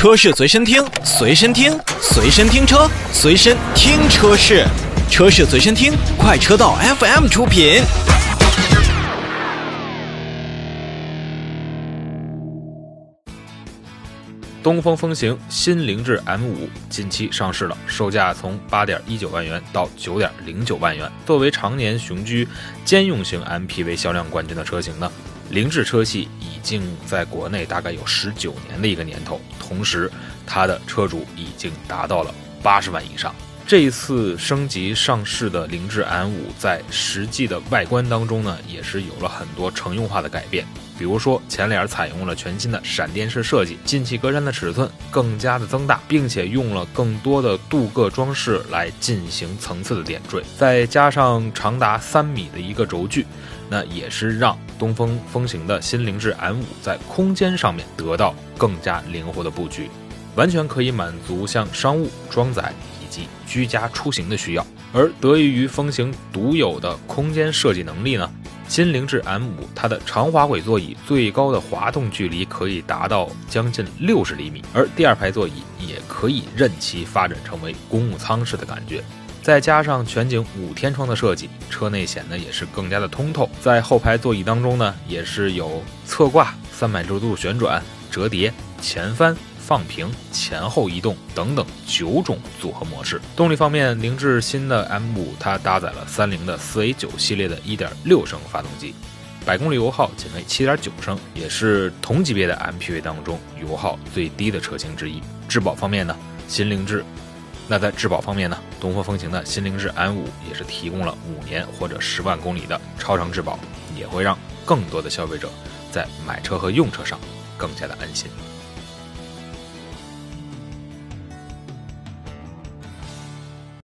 车市随身听，随身听，随身听车，随身听车市，车市随身听，快车道 FM 出品。东风风行新凌志 M5 近期上市了，售价从八点一九万元到九点零九万元。作为常年雄居兼用型 MPV 销量冠军的车型呢，凌志车系以经在国内大概有十九年的一个年头，同时它的车主已经达到了八十万以上。这一次升级上市的凌志 M5 在实际的外观当中呢，也是有了很多乘用化的改变。比如说，前脸采用了全新的闪电式设计，进气格栅的尺寸更加的增大，并且用了更多的镀铬装饰来进行层次的点缀，再加上长达三米的一个轴距，那也是让东风风行的新凌志 M5 在空间上面得到更加灵活的布局，完全可以满足像商务装载以及居家出行的需要。而得益于风行独有的空间设计能力呢。新凌志 M5，它的长滑轨座椅最高的滑动距离可以达到将近六十厘米，而第二排座椅也可以任其发展成为公务舱式的感觉。再加上全景五天窗的设计，车内显得也是更加的通透。在后排座椅当中呢，也是有侧挂、三百六十度旋转、折叠、前翻。放平、前后移动等等九种组合模式。动力方面，凌志新的 M5 它搭载了三菱的四 A 九系列的1.6升发动机，百公里油耗仅为7.9升，也是同级别的 MPV 当中油耗最低的车型之一。质保方面呢，新凌志，那在质保方面呢，东风风行的新凌志 M5 也是提供了五年或者十万公里的超长质保，也会让更多的消费者在买车和用车上更加的安心。